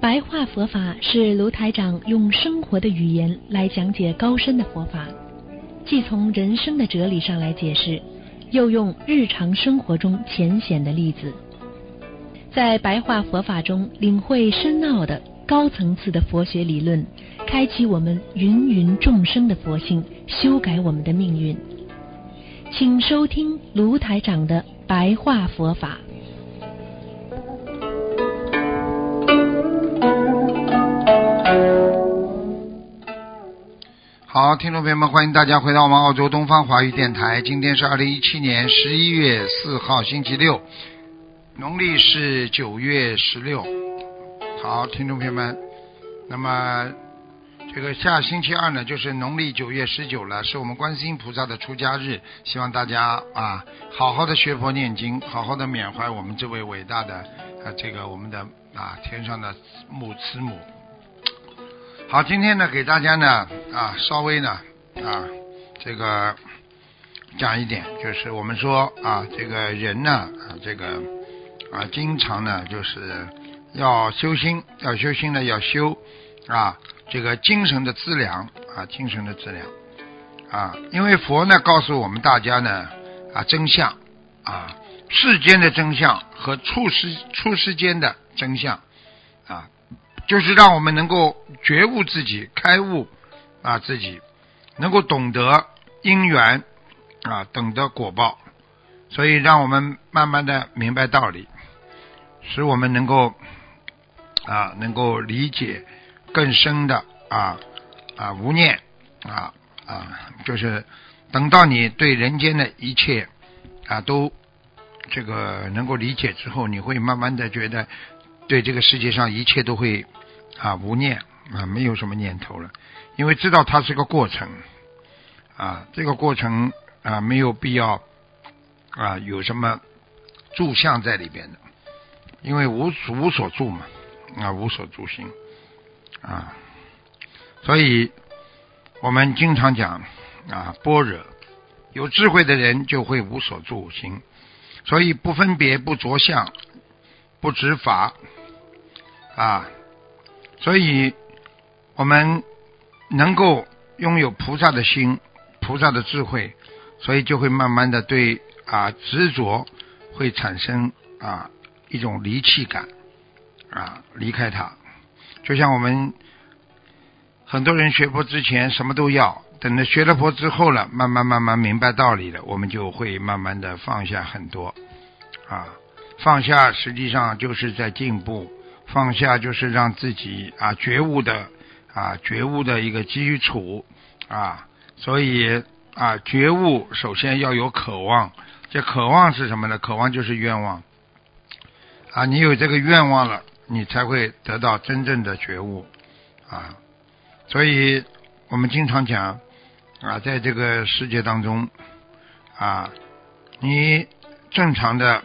白话佛法是卢台长用生活的语言来讲解高深的佛法，既从人生的哲理上来解释，又用日常生活中浅显的例子，在白话佛法中领会深奥的高层次的佛学理论，开启我们芸芸众生的佛性，修改我们的命运。请收听卢台长的白话佛法。好，听众朋友们，欢迎大家回到我们澳洲东方华语电台。今天是二零一七年十一月四号，星期六，农历是九月十六。好，听众朋友们，那么这个下星期二呢，就是农历九月十九了，是我们观世音菩萨的出家日。希望大家啊，好好的学佛念经，好好的缅怀我们这位伟大的啊，这个我们的啊天上的母慈母。好，今天呢，给大家呢啊，稍微呢啊，这个讲一点，就是我们说啊，这个人呢，这个啊，经常呢就是要修心，要修心呢，要修啊，这个精神的资粮啊，精神的资粮啊，因为佛呢告诉我们大家呢啊，真相啊，世间的真相和处世处世间的真相啊。就是让我们能够觉悟自己、开悟啊，自己能够懂得因缘啊，懂得果报，所以让我们慢慢的明白道理，使我们能够啊，能够理解更深的啊啊无念啊啊，就是等到你对人间的一切啊都这个能够理解之后，你会慢慢的觉得。对这个世界上一切都会啊无念啊没有什么念头了，因为知道它是个过程啊这个过程啊没有必要啊有什么住相在里边的，因为无无所住嘛啊无所住心啊，所以我们经常讲啊般若有智慧的人就会无所住心，所以不分别不着相不执法。啊，所以我们能够拥有菩萨的心、菩萨的智慧，所以就会慢慢的对啊执着会产生啊一种离弃感啊离开它，就像我们很多人学佛之前什么都要，等着学了佛之后了，慢慢慢慢明白道理了，我们就会慢慢的放下很多啊放下，实际上就是在进步。放下就是让自己啊觉悟的啊觉悟的一个基础啊，所以啊觉悟首先要有渴望，这渴望是什么呢？渴望就是愿望啊，你有这个愿望了，你才会得到真正的觉悟啊。所以我们经常讲啊，在这个世界当中啊，你正常的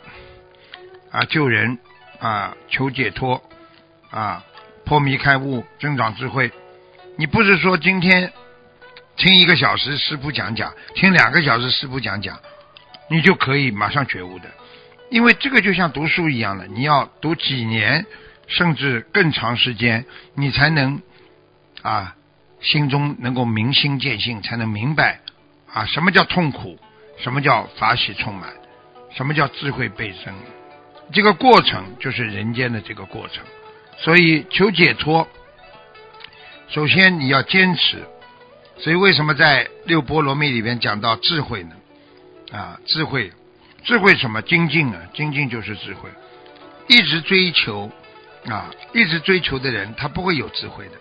啊救人啊求解脱。啊，破迷开悟，增长智慧。你不是说今天听一个小时师傅讲讲，听两个小时师傅讲讲，你就可以马上觉悟的。因为这个就像读书一样的，你要读几年，甚至更长时间，你才能啊心中能够明心见性，才能明白啊什么叫痛苦，什么叫法喜充满，什么叫智慧倍增。这个过程就是人间的这个过程。所以求解脱，首先你要坚持。所以为什么在六波罗蜜里边讲到智慧呢？啊，智慧，智慧什么？精进啊，精进就是智慧。一直追求啊，一直追求的人，他不会有智慧的。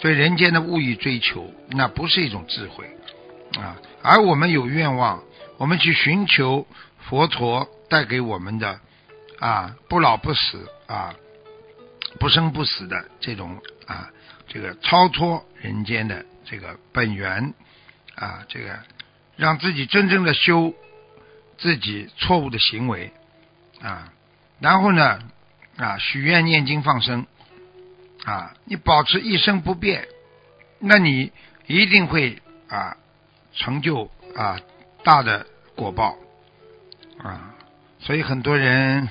对人间的物欲追求，那不是一种智慧啊。而我们有愿望，我们去寻求佛陀带给我们的啊，不老不死啊。不生不死的这种啊，这个超脱人间的这个本源啊，这个让自己真正的修自己错误的行为啊，然后呢啊许愿念经放生啊，你保持一生不变，那你一定会啊成就啊大的果报啊，所以很多人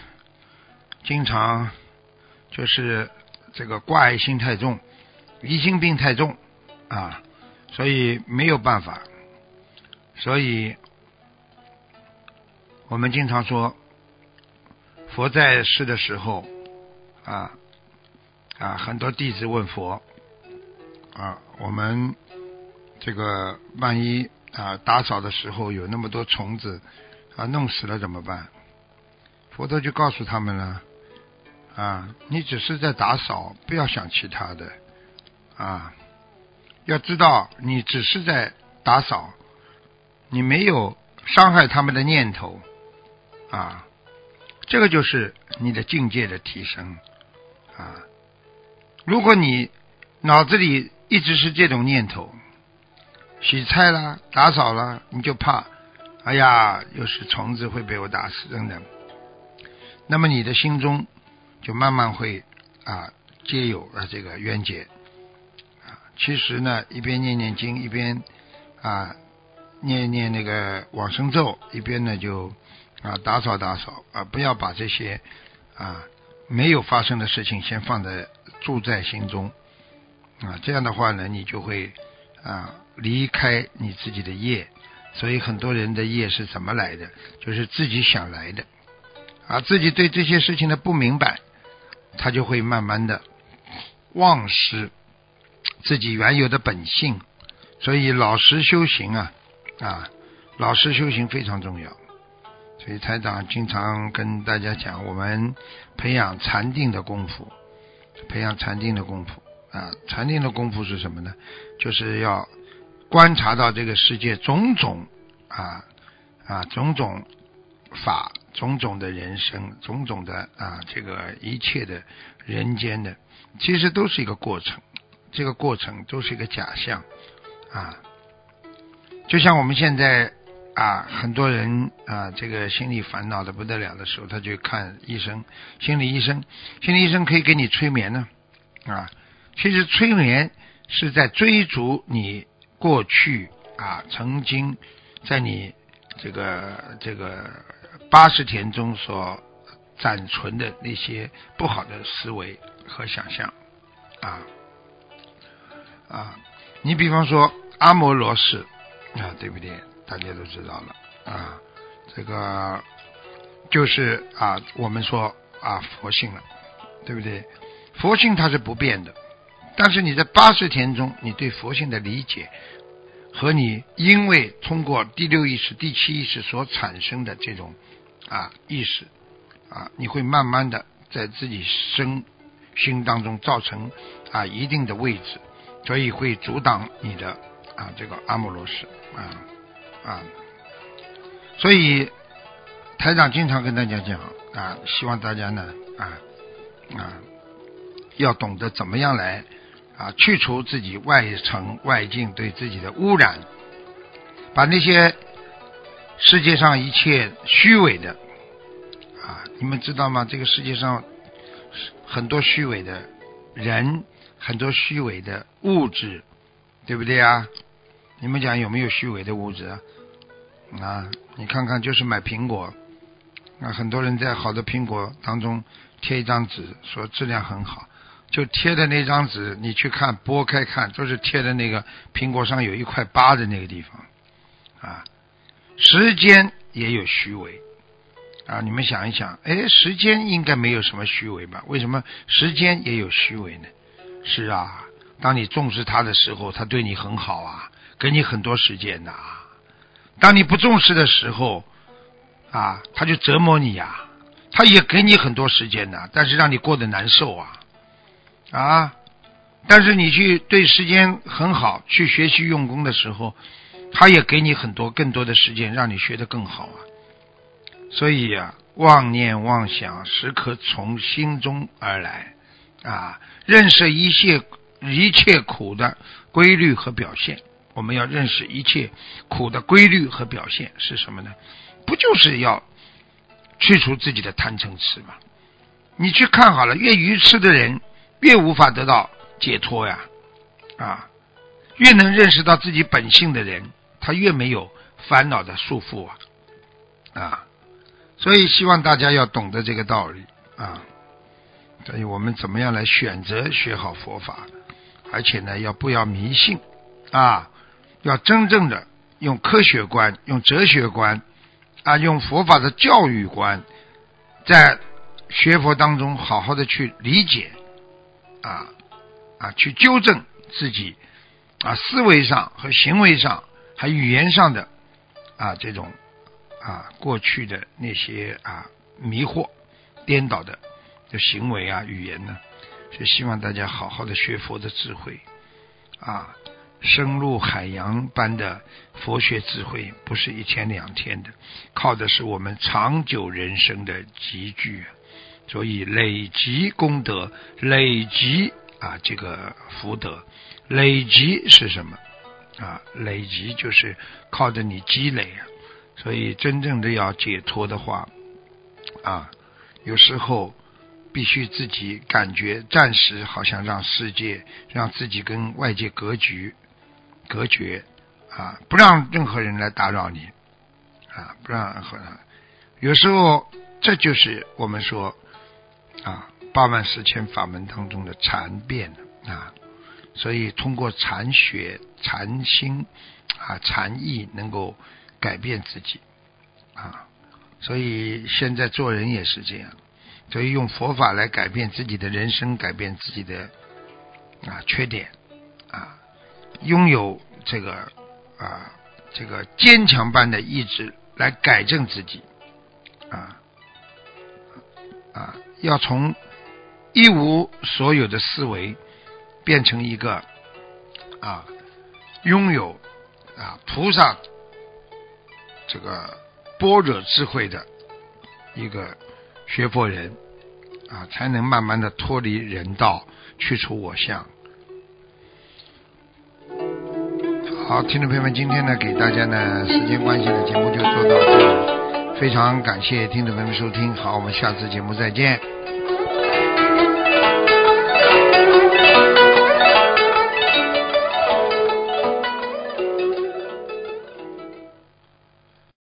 经常就是这个挂碍心太重，疑心病太重啊，所以没有办法，所以我们经常说，佛在世的时候啊啊，很多弟子问佛啊，我们。这个万一啊打扫的时候有那么多虫子啊弄死了怎么办？佛陀就告诉他们了啊，你只是在打扫，不要想其他的啊，要知道你只是在打扫，你没有伤害他们的念头啊，这个就是你的境界的提升啊。如果你脑子里一直是这种念头。洗菜啦，打扫啦，你就怕，哎呀，又是虫子会被我打死，等等。那么你的心中就慢慢会啊，皆有了这个冤结啊。其实呢，一边念念经，一边啊念念那个往生咒，一边呢就啊打扫打扫啊，不要把这些啊没有发生的事情先放在住在心中啊。这样的话呢，你就会啊。离开你自己的业，所以很多人的业是怎么来的？就是自己想来的，啊，自己对这些事情的不明白，他就会慢慢的忘失自己原有的本性。所以老实修行啊，啊，老实修行非常重要。所以台长经常跟大家讲，我们培养禅定的功夫，培养禅定的功夫啊，禅定的功夫是什么呢？就是要。观察到这个世界种种啊啊种种法种种的人生种种的啊这个一切的人间的，其实都是一个过程，这个过程都是一个假象啊。就像我们现在啊，很多人啊，这个心里烦恼的不得了的时候，他去看医生，心理医生，心理医生可以给你催眠呢啊。其实催眠是在追逐你。过去啊，曾经在你这个这个八十天中所暂存的那些不好的思维和想象啊啊，你比方说阿摩罗氏啊，对不对？大家都知道了啊，这个就是啊，我们说啊佛性了，对不对？佛性它是不变的。但是你在八十天中，你对佛性的理解和你因为通过第六意识、第七意识所产生的这种啊意识啊，你会慢慢的在自己身心当中造成啊一定的位置，所以会阻挡你的啊这个阿姆罗斯啊啊，所以台长经常跟大家讲啊，希望大家呢啊啊要懂得怎么样来。啊，去除自己外层外境对自己的污染，把那些世界上一切虚伪的啊，你们知道吗？这个世界上很多虚伪的人，很多虚伪的物质，对不对啊？你们讲有没有虚伪的物质啊？啊，你看看，就是买苹果，啊，很多人在好的苹果当中贴一张纸，说质量很好。就贴的那张纸，你去看，剥开看，就是贴的那个苹果上有一块疤的那个地方，啊，时间也有虚伪，啊，你们想一想，哎，时间应该没有什么虚伪吧？为什么时间也有虚伪呢？是啊，当你重视他的时候，他对你很好啊，给你很多时间呐；当你不重视的时候，啊，他就折磨你呀，他也给你很多时间的，但是让你过得难受啊。啊！但是你去对时间很好，去学习用功的时候，他也给你很多更多的时间，让你学得更好啊。所以呀，妄念妄想时刻从心中而来啊，认识一切一切苦的规律和表现。我们要认识一切苦的规律和表现是什么呢？不就是要去除自己的贪嗔痴吗？你去看好了，越愚痴的人。越无法得到解脱呀，啊，越能认识到自己本性的人，他越没有烦恼的束缚啊啊！所以希望大家要懂得这个道理啊。所以我们怎么样来选择学好佛法，而且呢，要不要迷信啊？要真正的用科学观、用哲学观啊，用佛法的教育观，在学佛当中好好的去理解啊啊，去纠正自己啊思维上和行为上，还语言上的啊这种啊过去的那些啊迷惑、颠倒的。的行为啊，语言呢，就希望大家好好的学佛的智慧啊，深入海洋般的佛学智慧，不是一天两天的，靠的是我们长久人生的积聚，所以累积功德，累积啊这个福德，累积是什么啊？累积就是靠着你积累啊，所以真正的要解脱的话啊，有时候。必须自己感觉暂时好像让世界让自己跟外界隔绝隔绝啊，不让任何人来打扰你啊，不让任何人。有时候这就是我们说啊八万四千法门当中的禅变啊，所以通过禅学、禅心啊、禅意能够改变自己啊，所以现在做人也是这样。所以用佛法来改变自己的人生，改变自己的啊缺点啊，拥有这个啊这个坚强般的意志来改正自己啊啊，要从一无所有的思维变成一个啊拥有啊菩萨这个般若智慧的一个。学佛人啊，才能慢慢的脱离人道，去除我相。好，听众朋友们，今天呢，给大家呢时间关系呢节目就做到这里，非常感谢听众朋友们收听，好，我们下次节目再见。